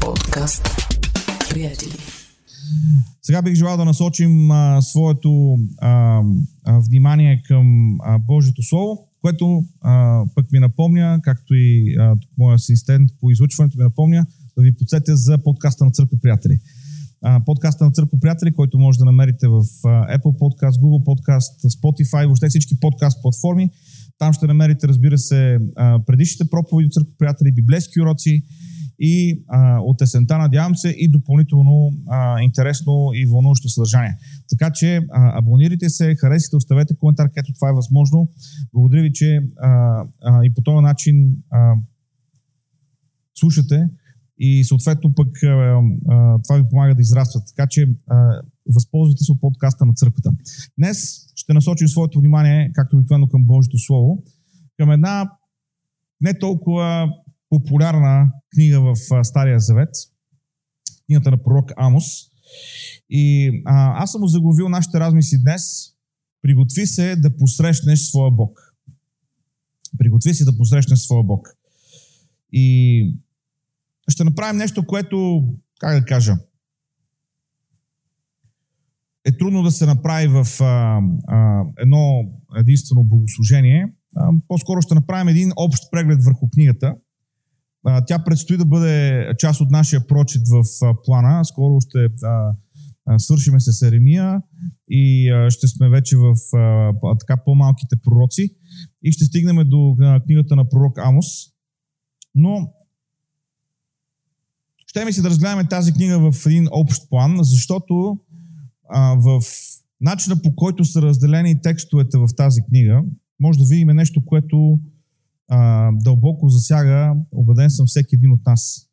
Подкаст. Приятели. Сега бих желал да насочим а, своето а, а, внимание към а, Божието Слово, което а, пък ми напомня, както и а, моя асистент по излъчването ми напомня, да ви подсетя за подкаста на Църква Приятели. А, подкаста на Църква Приятели, който може да намерите в а, Apple Podcast, Google Podcast, Spotify, въобще всички подкаст платформи. Там ще намерите, разбира се, предишните проповеди от Църква Приятели, библейски уроци, и а, от есента, надявам се, и допълнително а, интересно и вълнуващо съдържание. Така че а, абонирайте се, харесайте, оставете коментар, където това е възможно. Благодаря ви, че а, а, и по този начин а, слушате и съответно пък а, а, това ви помага да израстват. Така че а, възползвайте се от подкаста на църквата. Днес ще насочим своето внимание, както обикновено към Божието Слово, към една не толкова популярна книга в Стария Завет, книгата на пророк Амос. И а, аз съм заглавил нашите размисли днес. Приготви се да посрещнеш своя Бог. Приготви се да посрещнеш своя Бог. И ще направим нещо, което, как да кажа, е трудно да се направи в а, а, едно единствено богослужение. А, по-скоро ще направим един общ преглед върху книгата тя предстои да бъде част от нашия прочит в плана. Скоро ще а, свършиме с Еремия и а, ще сме вече в а, така по-малките пророци и ще стигнем до а, книгата на пророк Амос. Но ще ми се да разгледаме тази книга в един общ план, защото а, в начина по който са разделени текстовете в тази книга, може да видим нещо, което а, дълбоко засяга, убеден съм, всеки един от нас.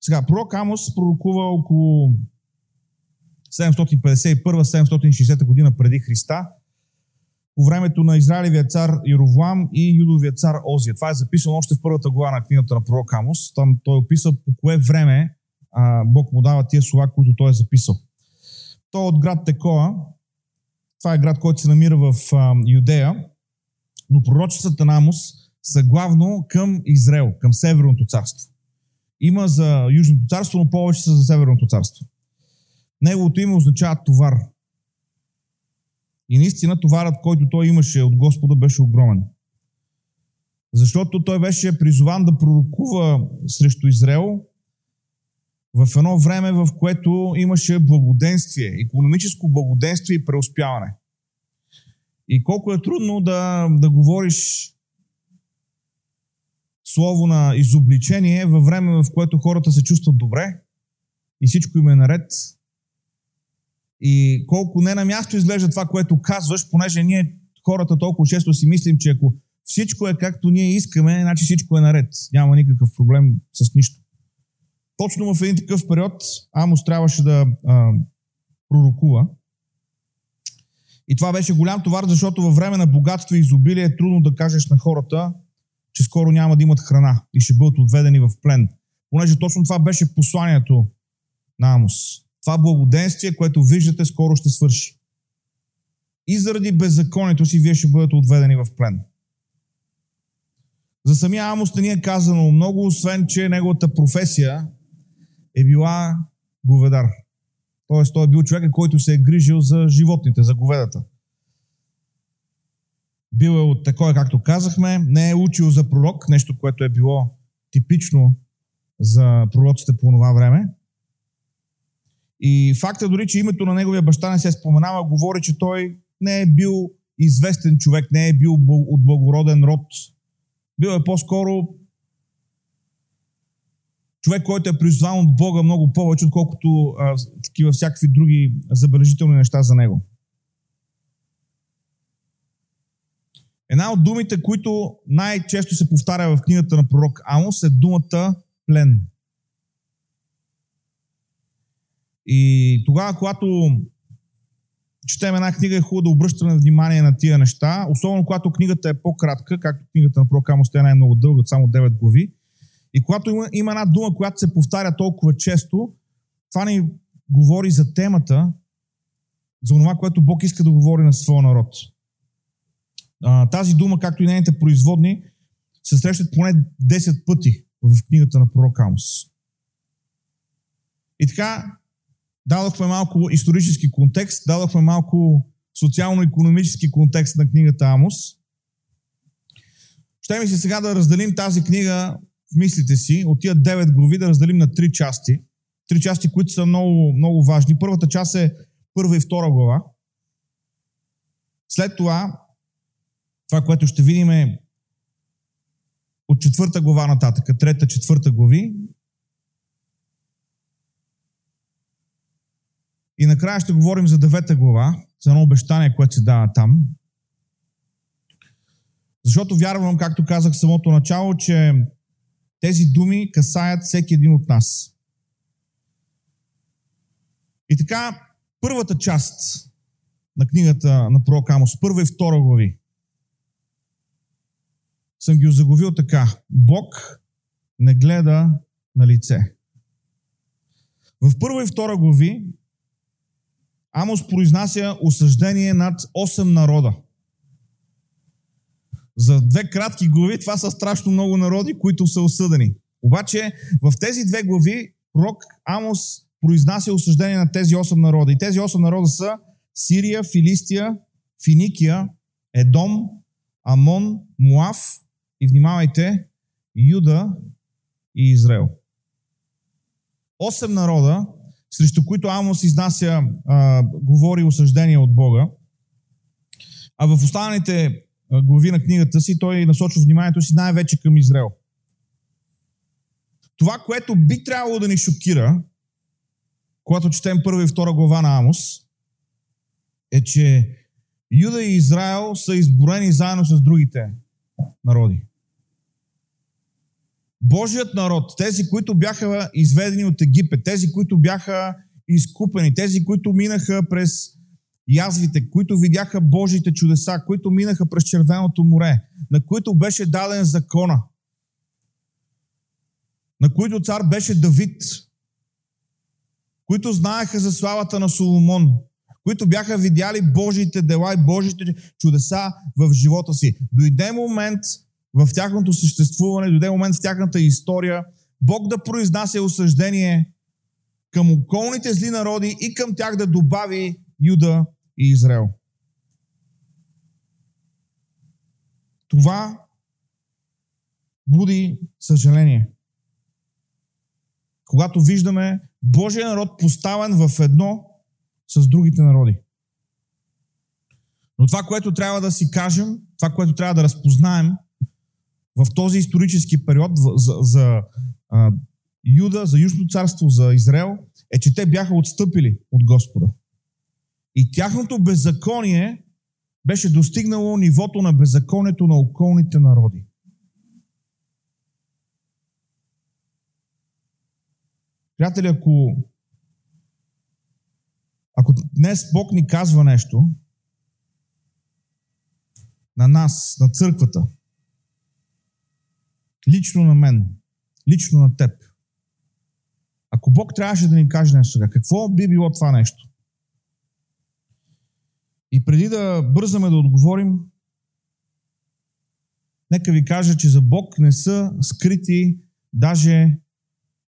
Сега, пророк Амос пророкува около 751-760 година преди Христа, по времето на Израилевия цар Ировлам и Юдовия цар Озия. Това е записано още в първата глава на книгата на пророк Амос. Там той описва по кое време а, Бог му дава тия слова, които той е записал. Той е от град Текоа. Това е град, който се намира в а, Юдея. Но пророчествата на Амос са главно към Израел, към Северното царство. Има за Южното царство, но повече са за Северното царство. Неговото име означава товар. И наистина товарът, който той имаше от Господа, беше огромен. Защото той беше призован да пророкува срещу Израел в едно време, в което имаше благоденствие, економическо благоденствие и преуспяване. И колко е трудно да, да говориш слово на изобличение във време, в което хората се чувстват добре и всичко им е наред. И колко не на място изглежда това, което казваш, понеже ние хората толкова често си мислим, че ако всичко е както ние искаме, значи всичко е наред. Няма никакъв проблем с нищо. Точно в един такъв период Амос трябваше да а, пророкува. И това беше голям товар, защото във време на богатство и изобилие е трудно да кажеш на хората, че скоро няма да имат храна и ще бъдат отведени в плен. Понеже точно това беше посланието на Амос. Това благоденствие, което виждате, скоро ще свърши. И заради беззаконието си, вие ще бъдете отведени в плен. За самия Амос не ни е казано много, освен, че неговата професия е била говедар. Тоест, той е бил човек, който се е грижил за животните, за говедата. Бил е от такова, както казахме, не е учил за пророк, нещо, което е било типично за пророците по това време. И факта дори, че името на неговия баща не се споменава, говори, че той не е бил известен човек, не е бил от благороден род. Бил е по-скоро човек, който е призван от Бога много повече, отколкото а, такива всякакви други забележителни неща за него. Една от думите, които най-често се повтаря в книгата на пророк Амос е думата плен. И тогава, когато четем една книга, е хубаво да обръщаме внимание на тия неща, особено когато книгата е по-кратка, както книгата на пророк Амос, е много дълга, само 9 глави. И когато има, има една дума, която се повтаря толкова често, това ни говори за темата, за това, което Бог иска да говори на своя народ. А, тази дума, както и нейните производни, се срещат поне 10 пъти в книгата на пророк Амос. И така, дадохме малко исторически контекст, дадохме малко социално-економически контекст на книгата Амос. Ще ми се сега да разделим тази книга в мислите си, от тия 9 глави да разделим на три части. Три части, които са много, много важни. Първата част е първа и втора глава. След това, това, което ще видим е от четвърта глава нататък, трета, четвърта глави. И накрая ще говорим за девета глава, за едно обещание, което се дава там. Защото вярвам, както казах в самото начало, че тези думи касаят всеки един от нас. И така, първата част на книгата на пророк Амос, първа и втора глави, съм ги озаглавил така. Бог не гледа на лице. В първа и втора глави Амос произнася осъждение над 8 народа. За две кратки глави това са страшно много народи, които са осъдени. Обаче в тези две глави пророк Амос произнася осъждение на тези 8 народа. И тези 8 народа са Сирия, Филистия, Финикия, Едом, Амон, Муав и внимавайте, Юда и Израел. Осем народа, срещу които Амос изнася, а, говори осъждение от Бога, а в останалите глави на книгата си той насочва вниманието си най-вече към Израел. Това, което би трябвало да ни шокира, когато четем първа и втора глава на Амос, е, че Юда и Израел са изборени заедно с другите народи. Божият народ, тези, които бяха изведени от Египет, тези, които бяха изкупени, тези, които минаха през язвите, които видяха Божите чудеса, които минаха през Червеното море, на които беше даден закона, на които цар беше Давид, които знаеха за славата на Соломон, които бяха видяли Божите дела и Божите чудеса в живота си. Дойде момент в тяхното съществуване, дойде момент в тяхната история, Бог да произнася осъждение към околните зли народи и към тях да добави Юда и Израел. Това буди съжаление. Когато виждаме Божия народ поставен в едно с другите народи. Но това, което трябва да си кажем, това, което трябва да разпознаем в този исторически период за, за а, Юда, за Южно царство, за Израел, е, че те бяха отстъпили от Господа. И тяхното беззаконие беше достигнало нивото на беззаконието на околните народи. Приятели, ако, днес Бог ни казва нещо на нас, на църквата, лично на мен, лично на теб, ако Бог трябваше да ни каже нещо сега, какво би било това нещо? И преди да бързаме да отговорим, нека ви кажа, че за Бог не са скрити даже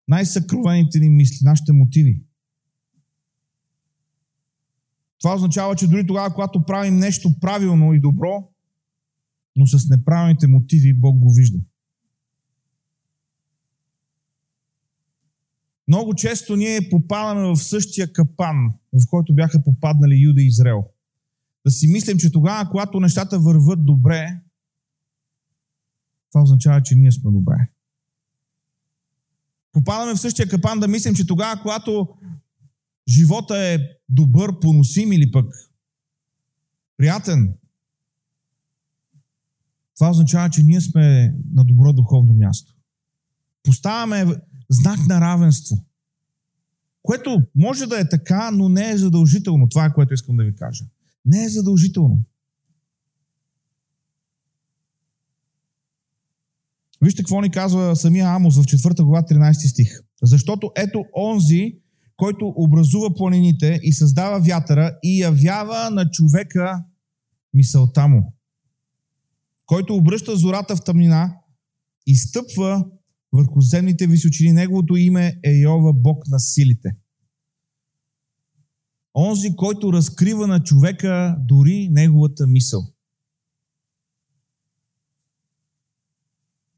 най-съкровените ни мисли, нашите мотиви. Това означава, че дори тогава, когато правим нещо правилно и добро, но с неправилните мотиви, Бог го вижда. Много често ние попадаме в същия капан, в който бяха попаднали Юда и Израел – да си мислим, че тогава, когато нещата върват добре, това означава, че ние сме добре. Попадаме в същия капан да мислим, че тогава, когато живота е добър, поносим или пък приятен, това означава, че ние сме на добро духовно място. Поставяме знак на равенство, което може да е така, но не е задължително. Това е което искам да ви кажа. Не е задължително. Вижте какво ни казва самия Амос в 4 глава 13 стих. Защото ето онзи, който образува планините и създава вятъра и явява на човека мисълта му, който обръща зората в тъмнина и стъпва върху земните височини. Неговото име е Йова, Бог на силите. Онзи, който разкрива на човека дори неговата мисъл.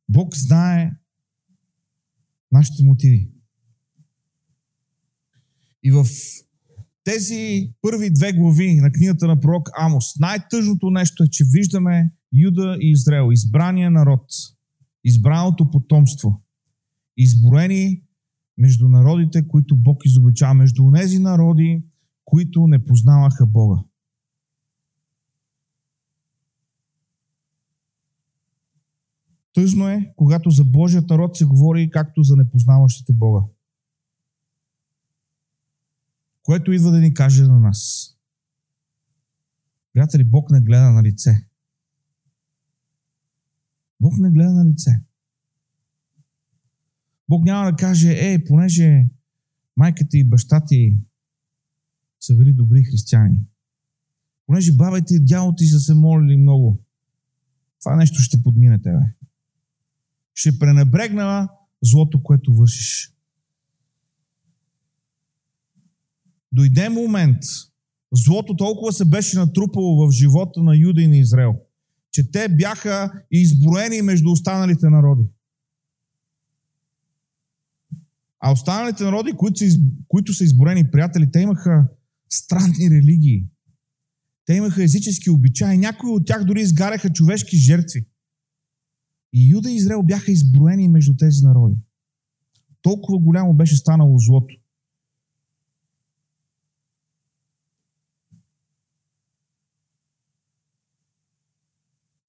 Бог знае нашите мотиви. И в тези първи две глави на книгата на пророк Амос, най-тъжното нещо е, че виждаме Юда и Израел, избрания народ, избраното потомство, изброени между народите, които Бог изобличава, между тези народи, които не познаваха Бога. Тъжно е, когато за Божият народ се говори както за непознаващите Бога. Което идва да ни каже на нас. Приятели, Бог не гледа на лице. Бог не гледа на лице. Бог няма да каже, е, понеже майката и баща ти са били добри християни. Понеже бабите и дядо ти са се молили много. Това нещо ще подмине тебе. Ще пренебрегна злото, което вършиш. Дойде момент, злото толкова се беше натрупало в живота на Юда и на Израел, че те бяха изброени между останалите народи. А останалите народи, които са, които са изборени приятели, те имаха странни религии. Те имаха езически обичаи. Някои от тях дори изгаряха човешки жертви. И Юда и Израел бяха изброени между тези народи. Толкова голямо беше станало злото.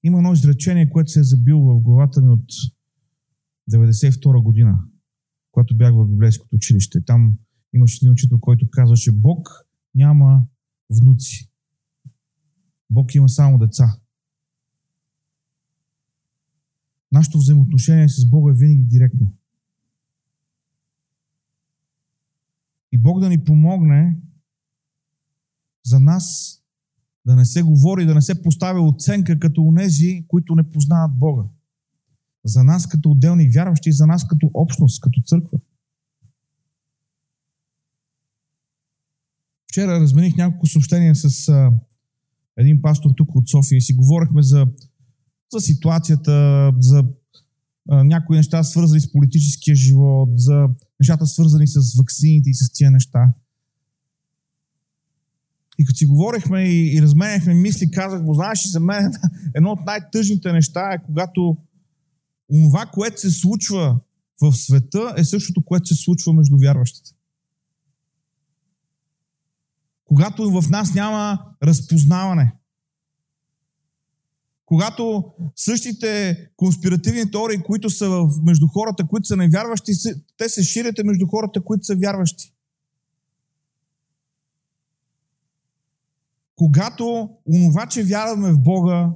Има едно изречение, което се е забило в главата ми от 92 година, когато бях в библейското училище. Там имаше един учител, който казваше, Бог няма внуци. Бог има само деца. Нашето взаимоотношение с Бога е винаги директно. И Бог да ни помогне за нас да не се говори, да не се поставя оценка като унези, които не познават Бога. За нас като отделни вярващи за нас като общност, като църква. Вчера размених няколко съобщения с а, един пастор тук от София и си говорихме за, за ситуацията, за а, някои неща свързани с политическия живот, за нещата свързани с вакцините и с тия неща. И като си говорихме и, и разменяхме мисли, казах го, знаеш, за мен едно от най-тъжните неща е когато това, което се случва в света, е същото, което се случва между вярващите. Когато в нас няма разпознаване. Когато същите конспиративни теории, които са между хората, които са невярващи, те се ширят между хората, които са вярващи. Когато онова, че вярваме в Бога,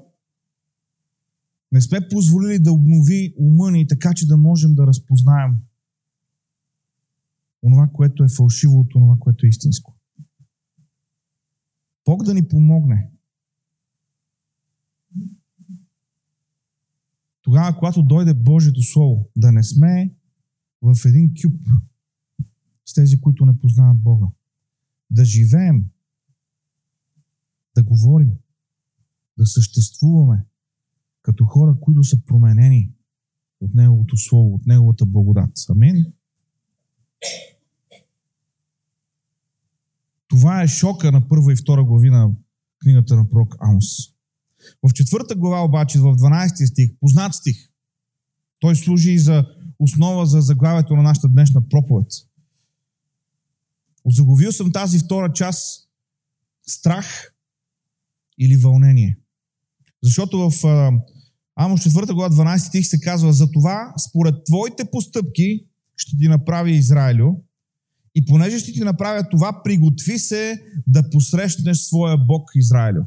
не сме позволили да обнови ума ни, така че да можем да разпознаем онова, което е фалшиво от онова, което е истинско. Бог да ни помогне. Тогава, когато дойде Божието Слово, да не сме в един кюб с тези, които не познават Бога. Да живеем да говорим, да съществуваме като хора, които са променени от Неговото Слово, от Неговата благодат. Амин. Това е шока на първа и втора глави на книгата на пророк Амос. В четвърта глава обаче, в 12 стих, познат стих, той служи и за основа за заглавието на нашата днешна проповед. Озаговил съм тази втора част страх или вълнение. Защото в Амос 4 глава 12 стих се казва за това, според твоите постъпки ще ти направи Израилю и понеже ще ти направя това, приготви се да посрещнеш своя Бог Израилю.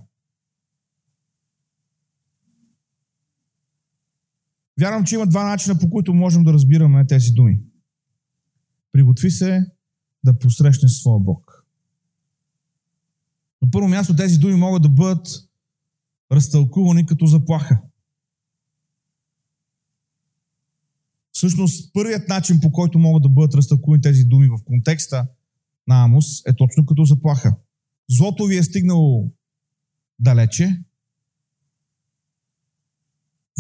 Вярвам, че има два начина, по които можем да разбираме тези думи. Приготви се да посрещнеш своя Бог. На първо място тези думи могат да бъдат разтълкувани като заплаха. Всъщност, първият начин, по който могат да бъдат разтълкувани тези думи в контекста на Амос, е точно като заплаха. Злото ви е стигнало далече,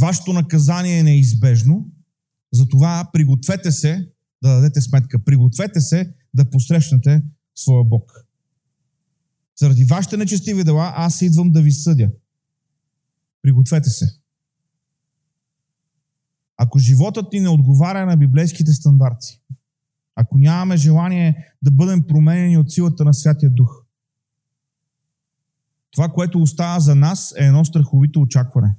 вашето наказание е неизбежно, затова пригответе се да дадете сметка. Пригответе се да посрещнете своя Бог. Заради вашите нечестиви дела, аз идвам да ви съдя. Пригответе се. Ако животът ни не отговаря на библейските стандарти, ако нямаме желание да бъдем променени от силата на Святия Дух, това, което остава за нас е едно страховито очакване.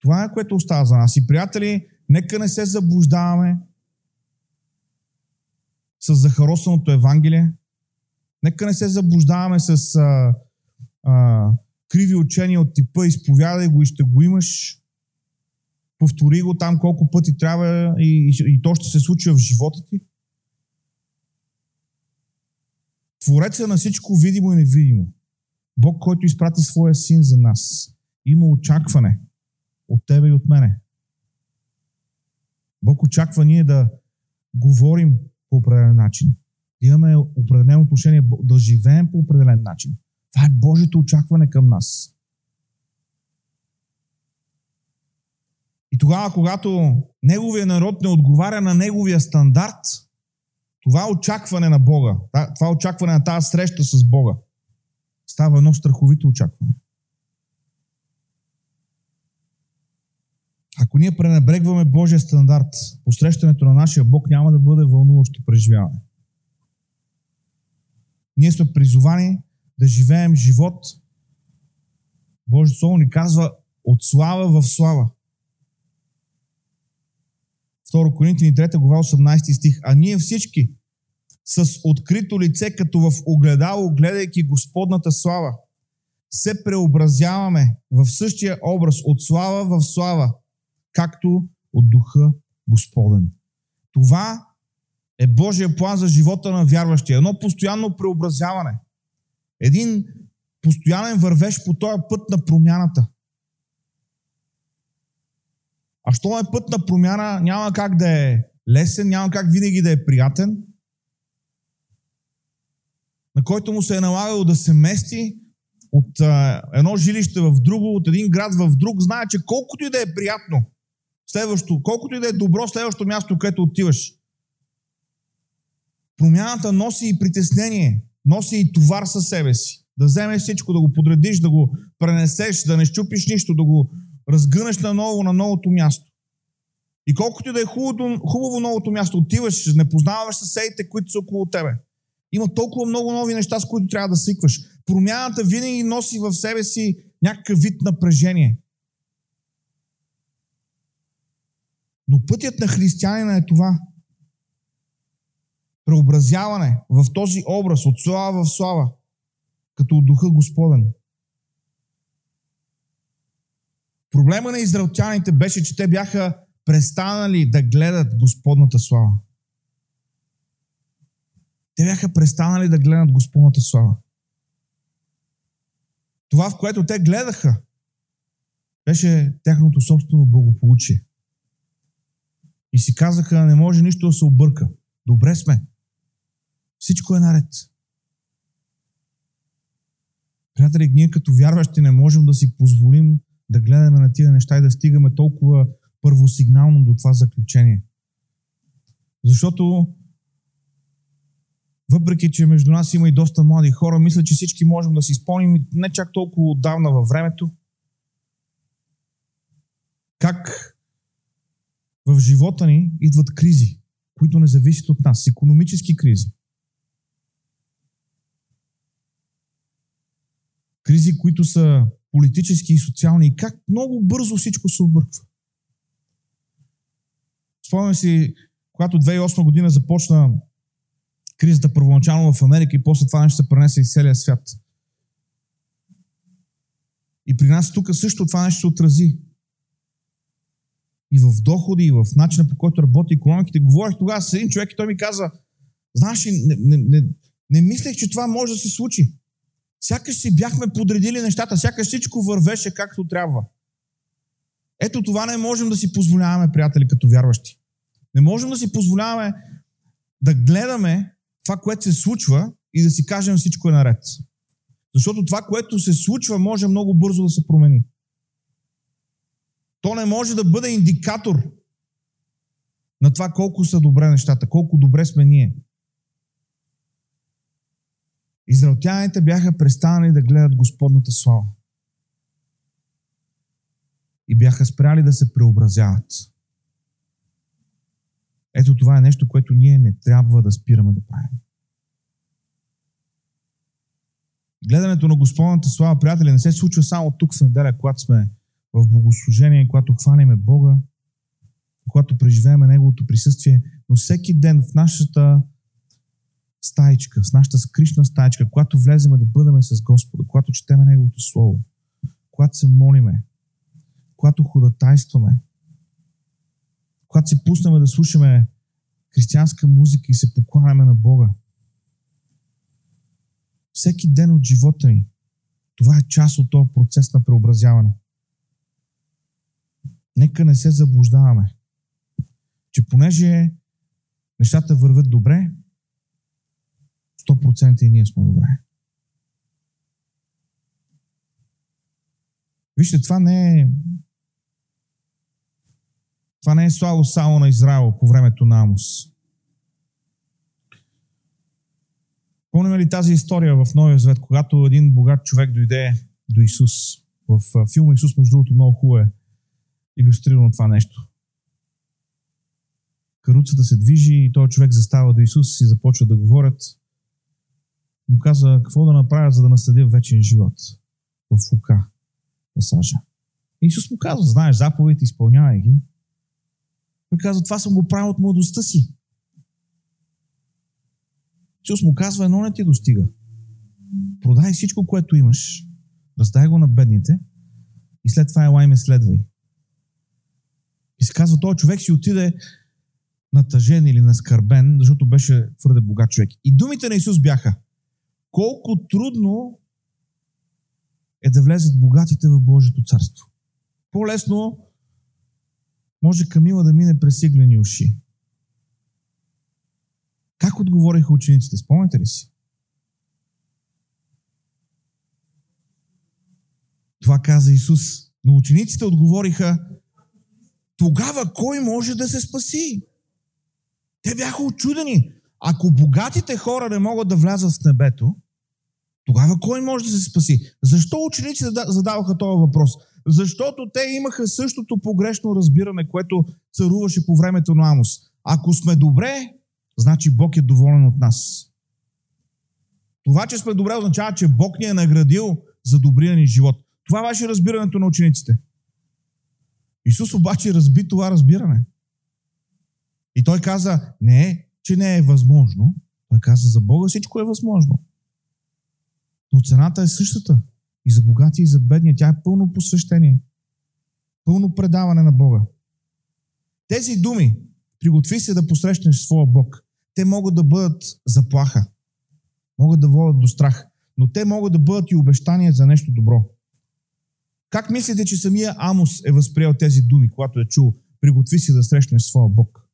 Това е което остава за нас. И приятели, нека не се заблуждаваме с захаросаното Евангелие. Нека не се заблуждаваме с а, а, криви учения от типа изповядай го и ще го имаш. Повтори го там колко пъти трябва и, и, и то ще се случи в живота ти. Твореца на всичко видимо и невидимо. Бог, който изпрати своя син за нас. Има очакване от тебе и от мене. Бог очаква ние да говорим по определен начин. Да имаме определено отношение, да живеем по определен начин. Това е Божието очакване към нас. И тогава, когато Неговия народ не отговаря на Неговия стандарт, това очакване на Бога, това очакване на тази среща с Бога, става едно страховито очакване. Ако ние пренебрегваме Божия стандарт, посрещането на нашия Бог няма да бъде вълнуващо преживяване. Ние сме призовани да живеем живот. Божието Слово ни казва от слава в слава. 2 Коринтини 3 глава 18 стих. А ние всички с открито лице, като в огледало, гледайки Господната слава, се преобразяваме в същия образ от слава в слава, както от Духа Господен. Това е Божия план за живота на вярващия. Едно постоянно преобразяване. Един постоянен вървеж по този път на промяната. А що е път на промяна, няма как да е лесен, няма как винаги да е приятен, на който му се е налагало да се мести от а, едно жилище в друго, от един град в друг, знае, че колкото и да е приятно, следващо, колкото и да е добро следващото място, където отиваш, промяната носи и притеснение, носи и товар със себе си. Да вземеш всичко, да го подредиш, да го пренесеш, да не щупиш нищо, да го разгънеш наново на новото място. И колкото и да е хубаво, хубаво новото място, отиваш, не познаваш съседите, които са около тебе. Има толкова много нови неща, с които трябва да свикваш. Промяната винаги носи в себе си някакъв вид напрежение. Но пътят на християнина е това. Преобразяване в този образ от слава в слава, като от духа Господен. Проблема на израелтяните беше, че те бяха престанали да гледат Господната слава. Те бяха престанали да гледат Господната слава. Това, в което те гледаха, беше тяхното собствено благополучие. И си казаха, не може нищо да се обърка. Добре сме. Всичко е наред. Приятели, ние като вярващи не можем да си позволим да гледаме на тия неща и да стигаме толкова първосигнално до това заключение. Защото въпреки, че между нас има и доста млади хора, мисля, че всички можем да си спомним не чак толкова отдавна във времето, как в живота ни идват кризи, които не зависят от нас. Економически кризи. Кризи, които са политически и социални. И как много бързо всичко се обърква. Спомням си, когато 2008 година започна кризата първоначално в Америка и после това нещо се пренесе из целия свят. И при нас тук също това нещо се отрази и в доходи, и в начина по който работи економиките. Говорих тогава с един човек и той ми каза, знаеш ли, не, не, не, не мислех, че това може да се случи. Сякаш си бяхме подредили нещата, сякаш всичко вървеше както трябва. Ето това не можем да си позволяваме, приятели, като вярващи. Не можем да си позволяваме да гледаме това, което се случва и да си кажем всичко е наред. Защото това, което се случва, може много бързо да се промени. То не може да бъде индикатор на това колко са добре нещата, колко добре сме ние. Израелтяните бяха престанали да гледат Господната слава. И бяха спряли да се преобразяват. Ето това е нещо, което ние не трябва да спираме да правим. Гледането на Господната слава, приятели, не се случва само тук в неделя, когато сме в богослужение, когато хванеме Бога, когато преживееме Неговото присъствие, но всеки ден в нашата стаичка, в нашата скришна стаичка, когато влеземе да бъдем с Господа, когато четеме Неговото Слово, когато се молиме, когато ходатайстваме, когато се пуснем да слушаме християнска музика и се покланяме на Бога. Всеки ден от живота ни. Това е част от този процес на преобразяване. Нека не се заблуждаваме, че понеже нещата вървят добре, 100% и ние сме добре. Вижте, това не е това не е слава само на Израел по времето на Амос. Помним ли тази история в Новия Завет, когато един богат човек дойде до Исус? В филма Исус, между другото, много хубаво е иллюстрирано това нещо. Каруцата се движи и този човек застава до Исус и започва да говорят. Му каза какво да направя, за да наследя вечен живот в Лука, пасажа. Исус му казва, знаеш заповедите, изпълнявай ги. Той казва, това съм го правил от младостта си. Исус му казва, едно не ти достига. Продай всичко, което имаш, раздай го на бедните и след това елай ме следвай. И се казва, този човек си отиде натъжен или наскърбен, защото беше твърде богат човек. И думите на Исус бяха, колко трудно е да влезат богатите в Божието царство. По-лесно може Камила да мине през сиглени уши. Как отговориха учениците? Спомняте ли си? Това каза Исус. Но учениците отговориха, тогава кой може да се спаси? Те бяха очудени. Ако богатите хора не могат да влязат в небето, тогава кой може да се спаси? Защо учениците задаваха този въпрос? Защото те имаха същото погрешно разбиране, което царуваше по времето на Амос. Ако сме добре, значи Бог е доволен от нас. Това, че сме добре, означава, че Бог ни е наградил за добрия ни живот. Това беше разбирането на учениците. Исус обаче разби това разбиране. И той каза, не, че не е възможно. Той каза, за Бога всичко е възможно. Но цената е същата. И за богати, и за бедни. Тя е пълно посвещение. Пълно предаване на Бога. Тези думи, приготви се да посрещнеш своя Бог, те могат да бъдат заплаха. Могат да водят до страх. Но те могат да бъдат и обещания за нещо добро. Как мислите, че самия Амос е възприел тези думи, когато е чул приготви се да срещнеш своя Бог?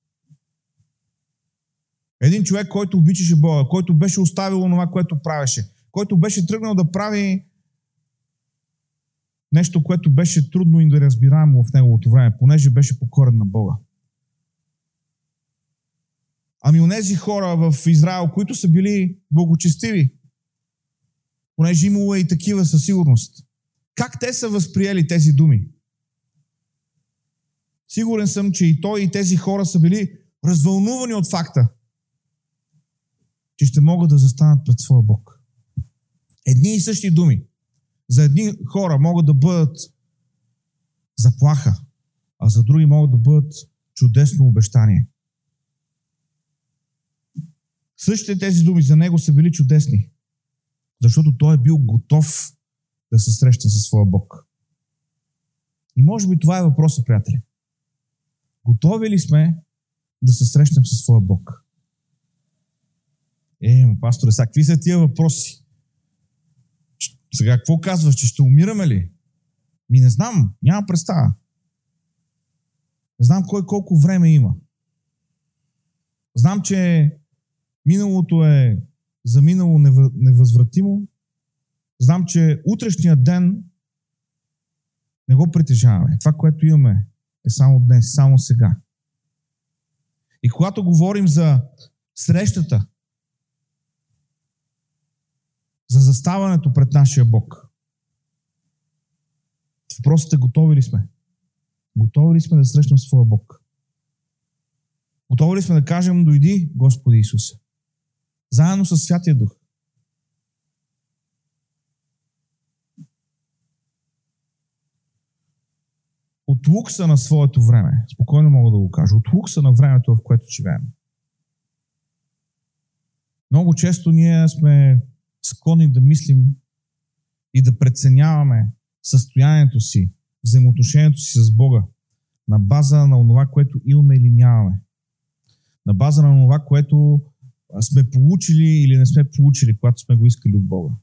Един човек, който обичаше Бога, който беше оставил това, което правеше, който беше тръгнал да прави нещо, което беше трудно и да разбираемо в неговото време, понеже беше покорен на Бога. Ами онези хора в Израел, които са били благочестиви, понеже имало е и такива със сигурност. Как те са възприели тези думи? Сигурен съм, че и той и тези хора са били развълнувани от факта, че ще могат да застанат пред своя Бог. Едни и същи думи за едни хора могат да бъдат заплаха, а за други могат да бъдат чудесно обещание. Същите тези думи за него са били чудесни, защото той е бил готов да се срещне със своя Бог. И може би това е въпросът, приятели. Готови ли сме да се срещнем със своя Бог? Е, му пасторе, сега, какви са тия въпроси? Сега, какво казваш, че ще умираме ли? Ми не знам, няма представа. Знам кой колко време има. Знам, че миналото е заминало невъзвратимо. Знам, че утрешния ден не го притежаваме. Това, което имаме, е само днес, само сега. И когато говорим за срещата, за заставането пред нашия Бог, въпросът е готови ли сме? Готови ли сме да срещнем своя Бог? Готови ли сме да кажем, дойди, Господи Исусе, заедно с Святия Дух? От лукса на своето време, спокойно мога да го кажа, от лукса на времето, в което живеем. Много често ние сме склонни да мислим и да преценяваме състоянието си, взаимоотношението си с Бога на база на това, което имаме или нямаме. На база на това, което сме получили или не сме получили, когато сме го искали от Бога.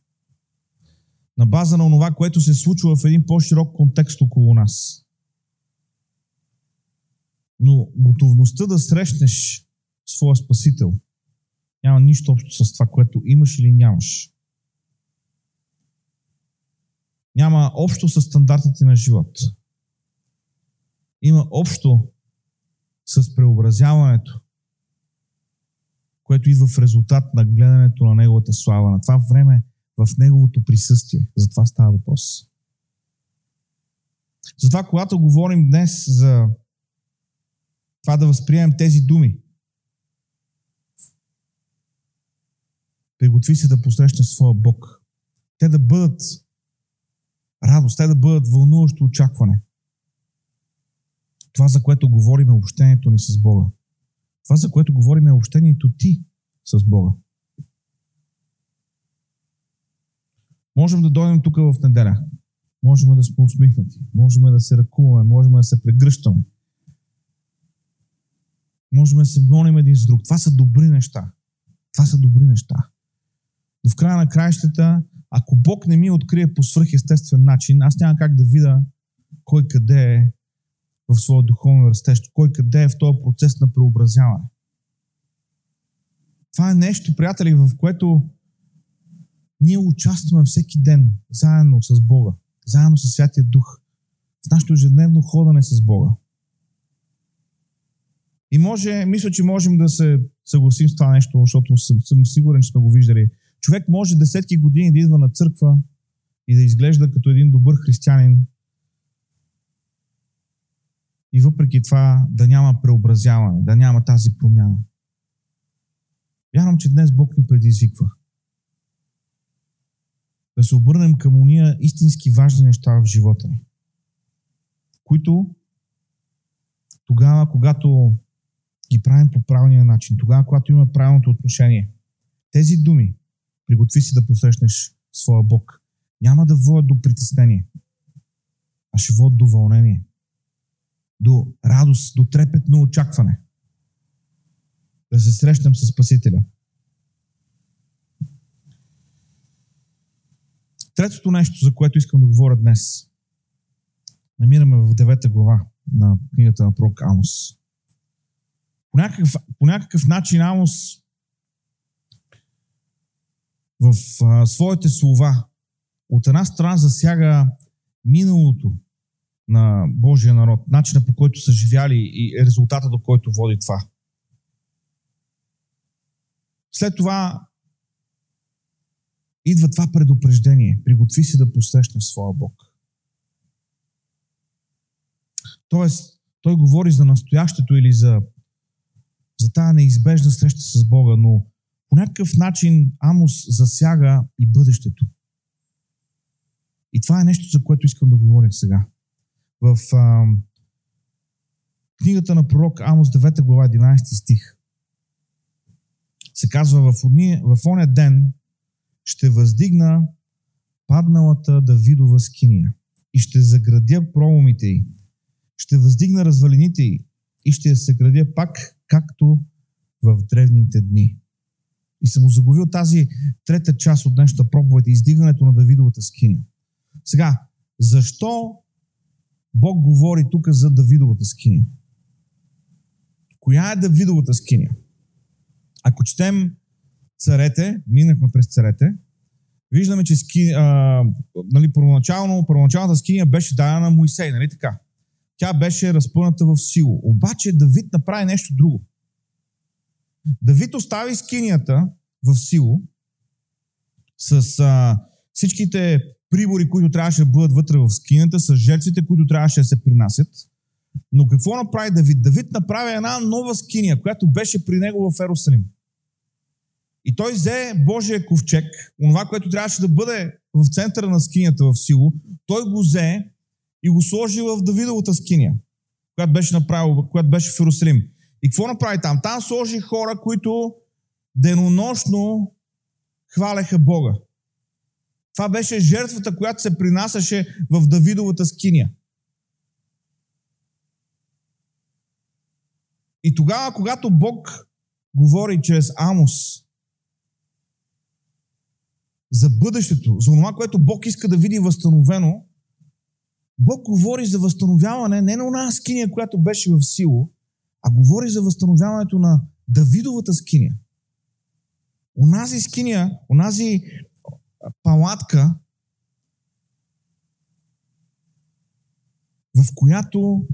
На база на това, което се случва в един по-широк контекст около нас. Но готовността да срещнеш своя Спасител няма нищо общо с това, което имаш или нямаш. Няма общо с стандартите на живот. Има общо с преобразяването, което идва в резултат на гледането на Неговата слава, на това време в Неговото присъствие. За това става въпрос. Затова, когато говорим днес за това да възприемем тези думи. Приготви се да посрещне своя Бог. Те да бъдат радост, те да бъдат вълнуващо очакване. Това, за което говорим е общението ни с Бога. Това, за което говорим е общението ти с Бога. Можем да дойдем тук в неделя. Можем да сме усмихнати. Можем да се ръкуваме. Можем да се прегръщаме. Можем да се молим един с друг. Това са добри неща. Това са добри неща. Но в края на краищата, ако Бог не ми открие по свръхестествен начин, аз няма как да видя кой къде е в своя духовен растеж, кой къде е в този процес на преобразяване. Това е нещо, приятели, в което ние участваме всеки ден, заедно с Бога, заедно с Святия Дух, в нашето ежедневно ходане с Бога. И може, мисля, че можем да се съгласим с това нещо, защото съм, съм сигурен, че сме го виждали. Човек може десетки години да идва на църква и да изглежда като един добър християнин и въпреки това да няма преобразяване, да няма тази промяна. Вярвам, че днес Бог ни предизвиква. Да се обърнем към уния истински важни неща в живота ни, които тогава, когато ги правим по правилния начин, тогава, когато имаме правилното отношение. Тези думи, приготви си да посрещнеш своя Бог, няма да водят до притеснение, а ще водят до вълнение, до радост, до трепетно очакване. Да се срещнем с Спасителя. Третото нещо, за което искам да говоря днес, намираме в 9 глава на книгата на пророк Амос по някакъв, по някакъв начин Амос в а, своите слова от една страна засяга миналото на Божия народ, начина по който са живяли и резултата до който води това. След това идва това предупреждение. Приготви се да посрещнеш своя Бог. Тоест, той говори за настоящето или за за тази неизбежна среща с Бога, но по някакъв начин Амос засяга и бъдещето. И това е нещо, за което искам да говоря сега. В а, книгата на пророк Амос 9 глава 11 стих се казва в, одни, в оня ден ще въздигна падналата Давидова скиния и ще заградя промомите й. Ще въздигна развалините й и ще я съградя пак както в древните дни. И съм му заговил тази трета част от днешната проповед, издигането на Давидовата скиня. Сега, защо Бог говори тук за Давидовата скиня? Коя е Давидовата скиния? Ако четем царете, минахме през царете, виждаме, че ски, а, нали, първоначално, първоначалната скиния беше дадена на Моисей, нали така? Тя беше разпъната в сило. Обаче Давид направи нещо друго. Давид остави скинията в сило с а, всичките прибори, които трябваше да бъдат вътре в скинята, с жертвите, които трябваше да се принасят. Но какво направи Давид? Давид направи една нова скиния, която беше при него в Ерусалим. И той взе Божия ковчег, онова, което трябваше да бъде в центъра на скинята в Сило, той го взе и го сложи в Давидовата скиния, която беше направил, която беше в Иерусалим. И какво направи там? Там сложи хора, които денонощно хваляха Бога. Това беше жертвата, която се принасяше в Давидовата скиния. И тогава, когато Бог говори чрез Амос за бъдещето, за това, което Бог иска да види възстановено, Бог говори за възстановяване не на една скиния, която беше в сило, а говори за възстановяването на Давидовата скиния. Онази скиния, онази палатка, в която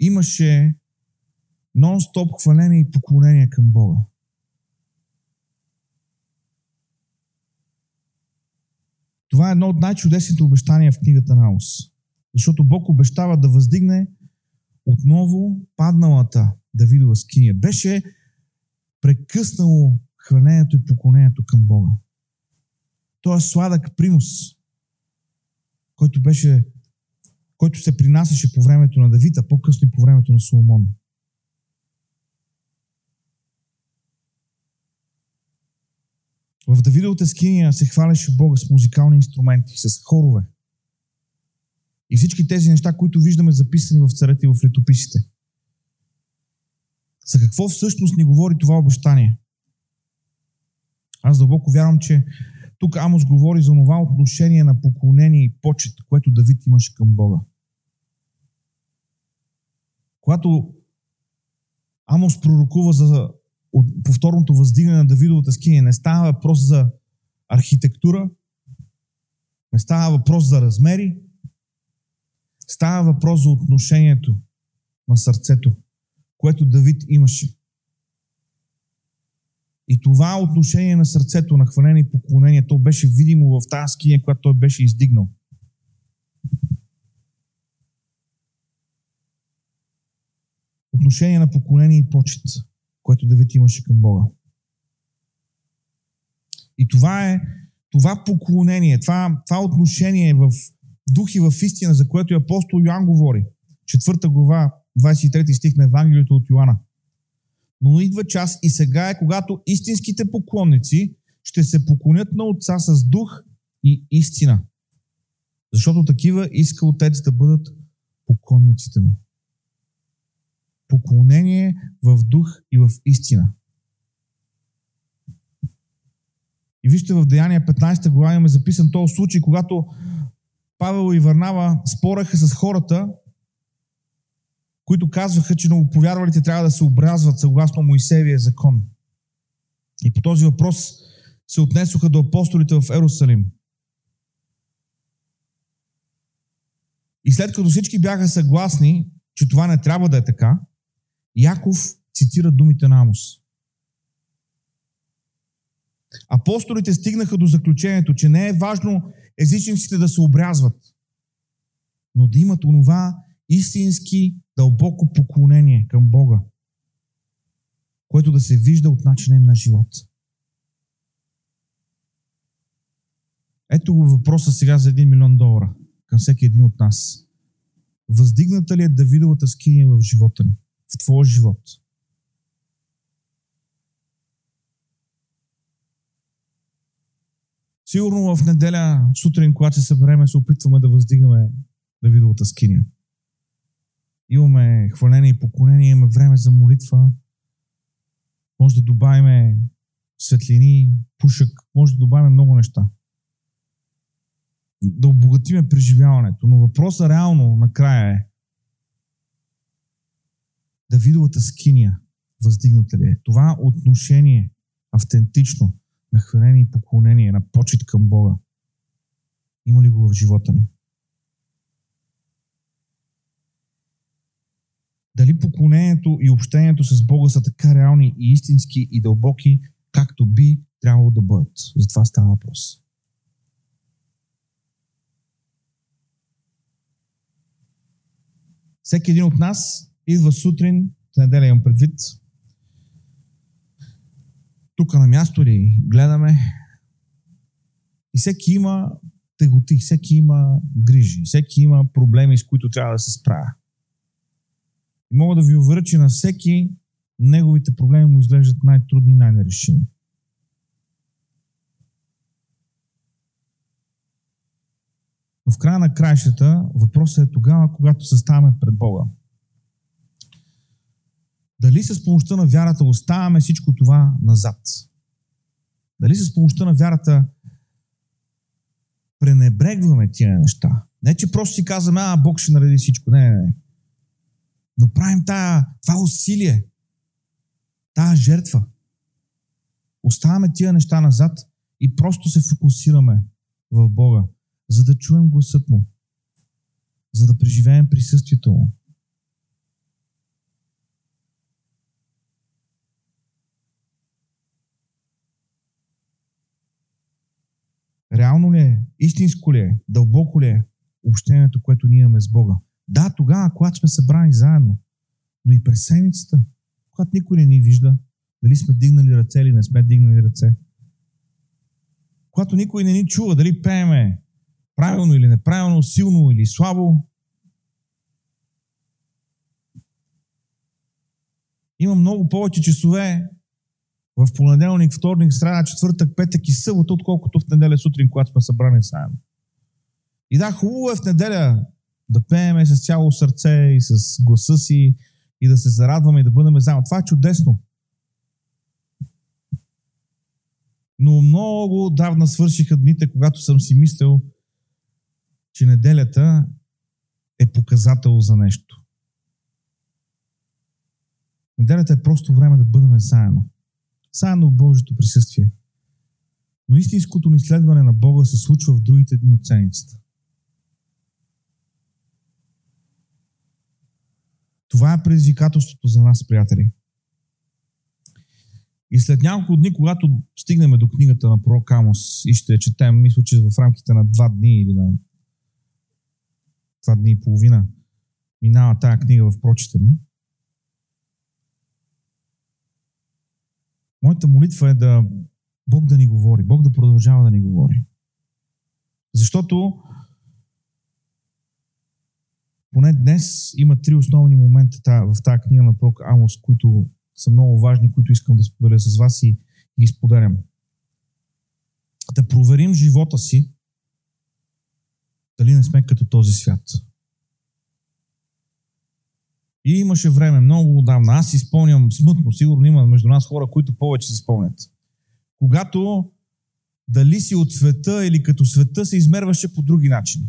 имаше нон-стоп хваление и поклонение към Бога. Това е едно от най-чудесните обещания в книгата на Аус. Защото Бог обещава да въздигне отново падналата Давидова скиния. Беше прекъснало хвалението и поклонението към Бога. Той е сладък примус, който беше който се принасяше по времето на Давида, по-късно и по времето на Соломон. В Давидовата скиния се хваляше Бога с музикални инструменти, с хорове. И всички тези неща, които виждаме записани в царете и в летописите. За какво всъщност ни говори това обещание? Аз дълбоко вярвам, че тук Амос говори за това отношение на поклонение и почет, което Давид имаше към Бога. Когато Амос пророкува за от повторното въздигане на Давидовата скиния, не става въпрос за архитектура, не става въпрос за размери, става въпрос за отношението на сърцето, което Давид имаше. И това отношение на сърцето, на хваление и поклонение, то беше видимо в тази скиня, която той беше издигнал. Отношение на поклонение и почет, което Давид имаше към Бога. И това е това поклонение, това, това отношение в дух и в истина, за което и апостол Йоан говори. Четвърта глава, 23 стих на Евангелието от Йоанна. Но идва час и сега е, когато истинските поклонници ще се поклонят на Отца с дух и истина. Защото такива иска Отец да бъдат поклонниците му. Поклонение в дух и в истина. И вижте в Деяния 15 глава имаме записан този случай, когато Павел и Варнава спореха с хората които казваха, че новоповярвалите трябва да се образват съгласно Моисеевия закон. И по този въпрос се отнесоха до апостолите в Ерусалим. И след като всички бяха съгласни, че това не трябва да е така, Яков цитира думите на Амос. Апостолите стигнаха до заключението, че не е важно езичниците да се обрязват, но да имат онова истински дълбоко поклонение към Бога, което да се вижда от начина им на живот. Ето го въпроса сега за 1 милион долара към всеки един от нас. Въздигната ли е Давидовата скиния в живота ни? В твоя живот? Сигурно в неделя сутрин, когато се събереме, се опитваме да въздигаме Давидовата скиния имаме хваление и поклонение, имаме време за молитва, може да добавим светлини, пушък, може да добавим много неща. Да обогатиме преживяването. Но въпросът реално накрая е Давидовата скиния въздигната ли е. Това отношение, автентично, на хваление и поклонение, на почет към Бога, има ли го в живота ни? Дали поклонението и общението с Бога са така реални и истински и дълбоки, както би трябвало да бъдат? За това става въпрос. Всеки един от нас идва сутрин, в неделя имам предвид, тук на място ли гледаме и всеки има теготи, всеки има грижи, всеки има проблеми, с които трябва да се справя. И мога да ви уверя, че на всеки неговите проблеми му изглеждат най-трудни най-нерешими. Но в края на краищата въпросът е тогава, когато съставаме пред Бога. Дали с помощта на вярата оставяме всичко това назад? Дали с помощта на вярата пренебрегваме тия неща? Не, че просто си казваме, а, Бог ще нареди всичко. Не, не, не. Но правим тая, това усилие, тая жертва. Оставяме тия неща назад и просто се фокусираме в Бога, за да чуем гласът Му, за да преживеем присъствието Му. Реално ли е? Истинско ли е? Дълбоко ли е общението, което ние имаме с Бога? Да, тогава, когато сме събрани заедно, но и през седмицата, когато никой не ни вижда, дали сме дигнали ръце или не сме дигнали ръце. Когато никой не ни чува, дали пееме правилно или неправилно, силно или слабо. Има много повече часове в понеделник, вторник, среда, четвъртък, петък и събота, отколкото в неделя сутрин, когато сме събрани заедно. И да, хубаво е в неделя да пееме с цяло сърце и с гласа си и да се зарадваме и да бъдем заедно. Това е чудесно. Но много давна свършиха дните, когато съм си мислил, че неделята е показател за нещо. Неделята е просто време да бъдем заедно заедно в Божието присъствие. Но истинското ни следване на Бога се случва в другите дни от седмицата. Това е предизвикателството за нас, приятели. И след няколко дни, когато стигнем до книгата на пророк Амос и ще четем, мисля, че в рамките на два дни или на два дни и половина минава тая книга в прочитане, Моята молитва е да Бог да ни говори, Бог да продължава да ни говори. Защото поне днес има три основни момента в тази книга на пророк Амос, които са много важни, които искам да споделя с вас и ги споделям. Да проверим живота си, дали не сме като този свят. И имаше време, много отдавна. Аз си спомням смътно, сигурно има между нас хора, които повече си спомнят. Когато дали си от света или като света се измерваше по други начини.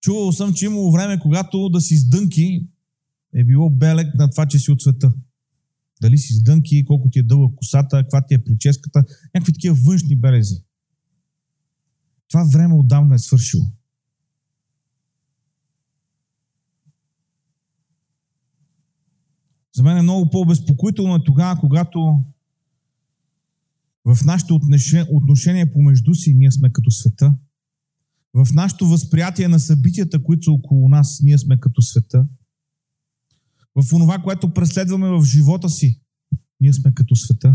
Чувал съм, че имало време, когато да си с дънки е било белег на това, че си от света. Дали си с дънки, колко ти е дълга косата, каква ти е прическата, някакви такива външни белези. Това време отдавна е свършило. За мен е много по-безпокоително е тогава, когато в нашите отношения помежду си ние сме като света. В нашето възприятие на събитията, които са около нас, ние сме като света. В онова, което преследваме в живота си, ние сме като света.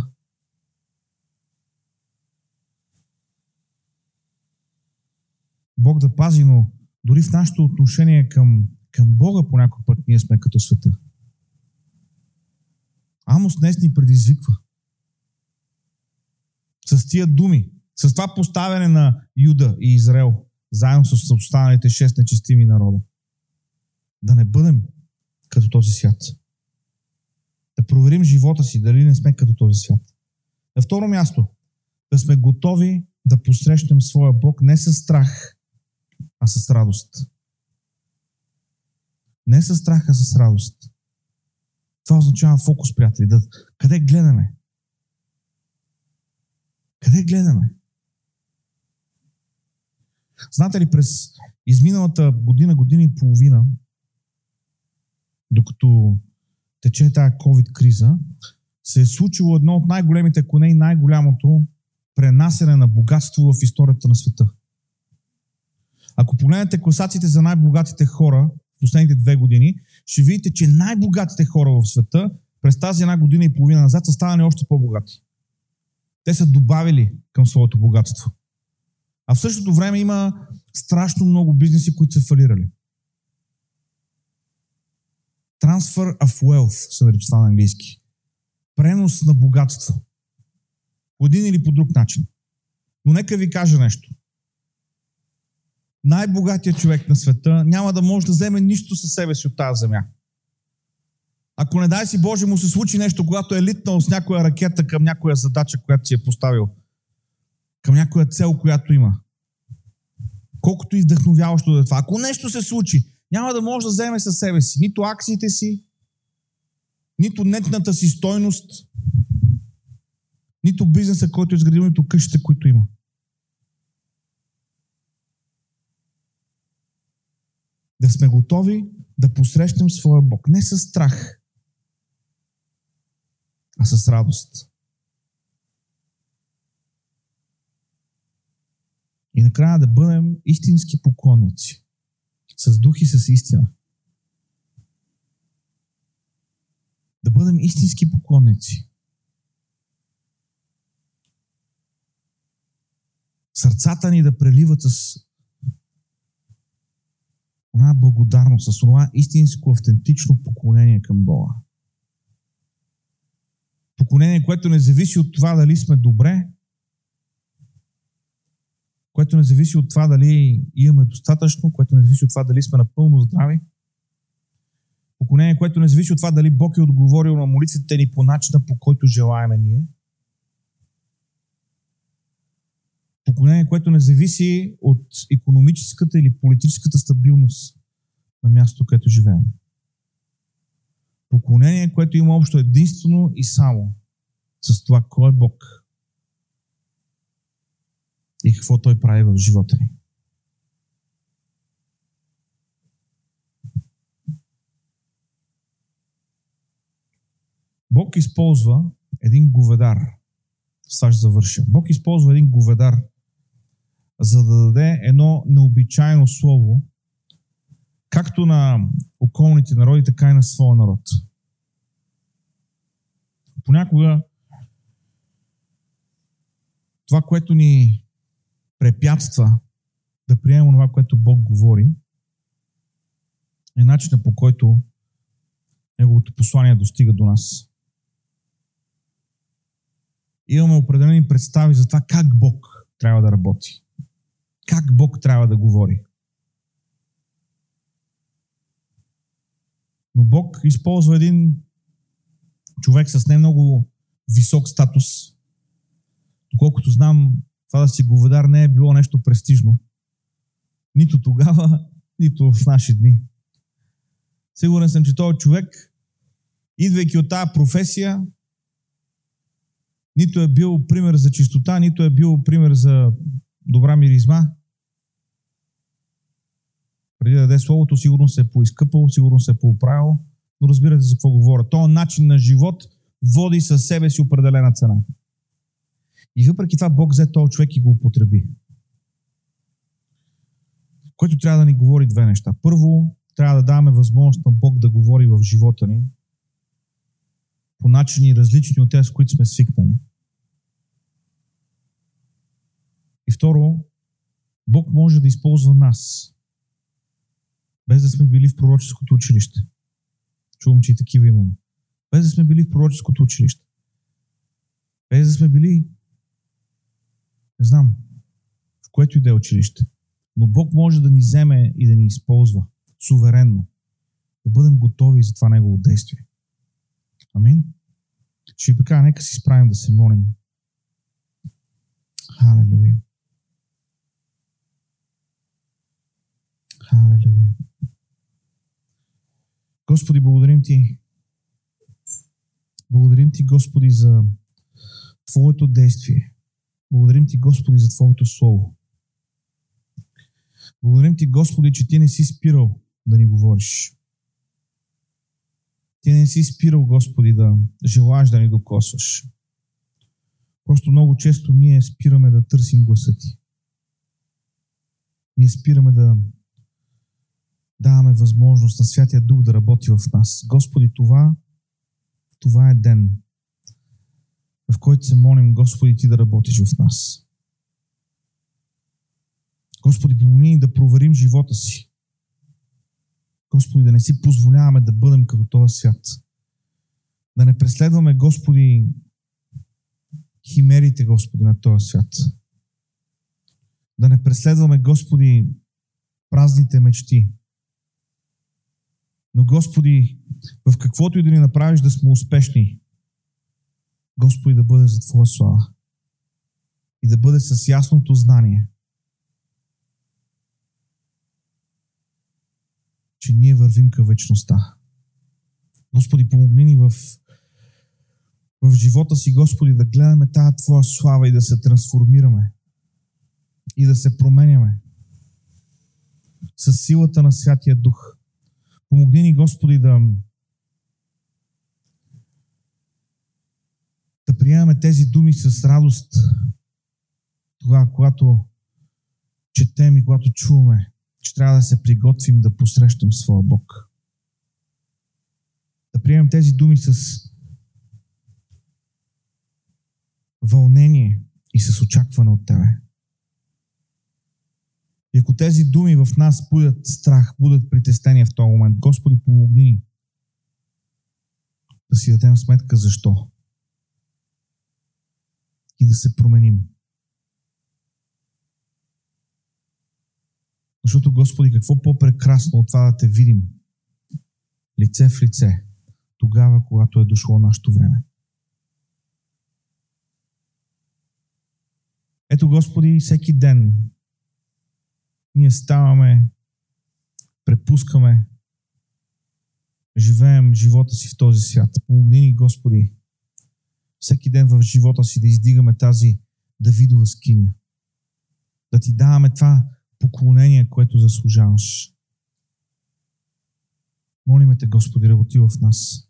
Бог да пази, но дори в нашето отношение към, към Бога по някой път ние сме като света. Амос днес ни предизвиква. С тия думи, с това поставяне на Юда и Израел, заедно с останалите шест нечестиви народа. Да не бъдем като този свят. Да проверим живота си, дали не сме като този свят. На второ място, да сме готови да посрещнем своя Бог не с страх, а с радост. Не с страх, а с радост. Това означава фокус, приятели. Да, къде гледаме? Къде гледаме? Знаете ли, през изминалата година, година и половина, докато тече тази COVID-криза, се е случило едно от най-големите, ако не и най-голямото пренасене на богатство в историята на света. Ако погледнете класациите за най-богатите хора в последните две години, ще видите, че най-богатите хора в света през тази една година и половина назад са станали още по-богати. Те са добавили към своето богатство. А в същото време има страшно много бизнеси, които са фалирали. Transfer of wealth се нарича на английски. Пренос на богатство. По един или по друг начин. Но нека ви кажа нещо. Най-богатият човек на света няма да може да вземе нищо със себе си от тази земя. Ако не дай си Боже му се случи нещо, когато е литнал с някоя ракета към някоя задача, която си е поставил, към някоя цел, която има. Колкото и вдъхновяващо да е това. Ако нещо се случи, няма да може да вземе със себе си нито акциите си, нито нетната си стойност, нито бизнеса, който е изградил, нито къщите, които има. Да сме готови да посрещнем своя Бог. Не с страх, а с радост. И накрая да бъдем истински поклонници. С дух и с истина. Да бъдем истински поклонници. Сърцата ни да преливат с това благодарност, с това истинско, автентично поклонение към Бога. Поклонение, което не зависи от това дали сме добре, което не зависи от това дали имаме достатъчно, което не зависи от това дали сме напълно здрави. Поклонение, което не зависи от това дали Бог е отговорил на молитвите ни по начина, по който желаеме ние. Поклонение, което не зависи от економическата или политическата стабилност на мястото, където живеем. Поклонение, което има общо единствено и само с това кой е Бог и какво Той прави в живота ни. Бог използва един говедар. Ще завърша. Бог използва един говедар, за да даде едно необичайно слово, както на околните народи, така и на своя народ. Понякога това, което ни препятства да приемем това, което Бог говори, е начина по който Неговото послание достига до нас. Имаме определени представи за това как Бог трябва да работи. Как Бог трябва да говори. Но Бог използва един човек с не много висок статус. Доколкото знам, това да си говедар не е било нещо престижно. Нито тогава, нито в наши дни. Сигурен съм, че този човек, идвайки от тази професия, нито е бил пример за чистота, нито е бил пример за добра миризма. Преди да даде словото, сигурно се е поискъпал, сигурно се е поуправил, но разбирате за какво говоря. Този начин на живот води със себе си определена цена. И въпреки това Бог взе този човек и го употреби. Което трябва да ни говори две неща. Първо, трябва да даваме възможност на Бог да говори в живота ни по начини различни от тези, с които сме свикнали. И второ, Бог може да използва нас, без да сме били в пророческото училище. Чувам, че и такива имаме. Без да сме били в пророческото училище. Без да сме били не знам, в което и да е училище. Но Бог може да ни вземе и да ни използва суверенно. Да бъдем готови за това Негово действие. Амин. Ще ви прикажа, нека си справим да се молим. Халелуя. Халелуя. Господи, благодарим Ти Благодарим Ти, Господи, за Твоето действие. Благодарим Ти, Господи, за Твоето Слово. Благодарим Ти, Господи, че Ти не си спирал да ни говориш. Ти не си спирал, Господи, да желаеш да ни докосваш. Просто много често ние спираме да търсим гласа Ти. Ние спираме да даваме възможност на Святия Дух да работи в нас. Господи, това, това е ден, в който се молим, Господи, Ти да работиш в нас. Господи, помогни ни да проверим живота си. Господи, да не си позволяваме да бъдем като този свят. Да не преследваме, Господи, химерите, Господи, на този свят. Да не преследваме, Господи, празните мечти. Но, Господи, в каквото и да ни направиш да сме успешни, Господи, да бъде за Твоя слава. И да бъде с ясното знание, че ние вървим към вечността. Господи, помогни ни в, в живота си, Господи, да гледаме тази Твоя слава и да се трансформираме и да се променяме с силата на Святия Дух. Помогни ни, Господи, да, да приемаме тези думи с радост, тогава, когато четем и когато чуваме, че трябва да се приготвим да посрещам своя Бог. Да приемем тези думи с вълнение и с очакване от Тебе. Ако тези думи в нас будят страх, будат притеснение в този момент, Господи, помогни ни да си дадем сметка защо. И да се променим. Защото, Господи, какво по-прекрасно от това да те видим лице в лице, тогава, когато е дошло нашето време. Ето, Господи, всеки ден ние ставаме, препускаме, живеем живота си в този свят. Помогни ни, Господи, всеки ден в живота си да издигаме тази Давидова скиня. Да ти даваме това поклонение, което заслужаваш. Молиме те, Господи, работи в нас.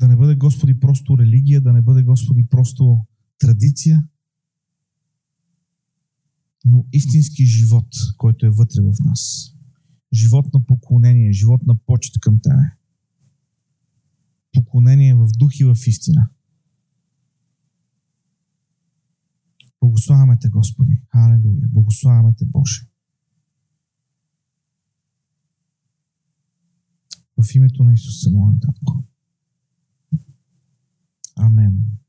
Да не бъде, Господи, просто религия, да не бъде, Господи, просто традиция, но истински живот, който е вътре в нас. Живот на поклонение, живот на почет към Тебе. Поклонение в дух и в истина. Благославяме Те, Господи. Халелуя. Благославяме Те, Боже. В името на Исуса, моят Татко. Амен.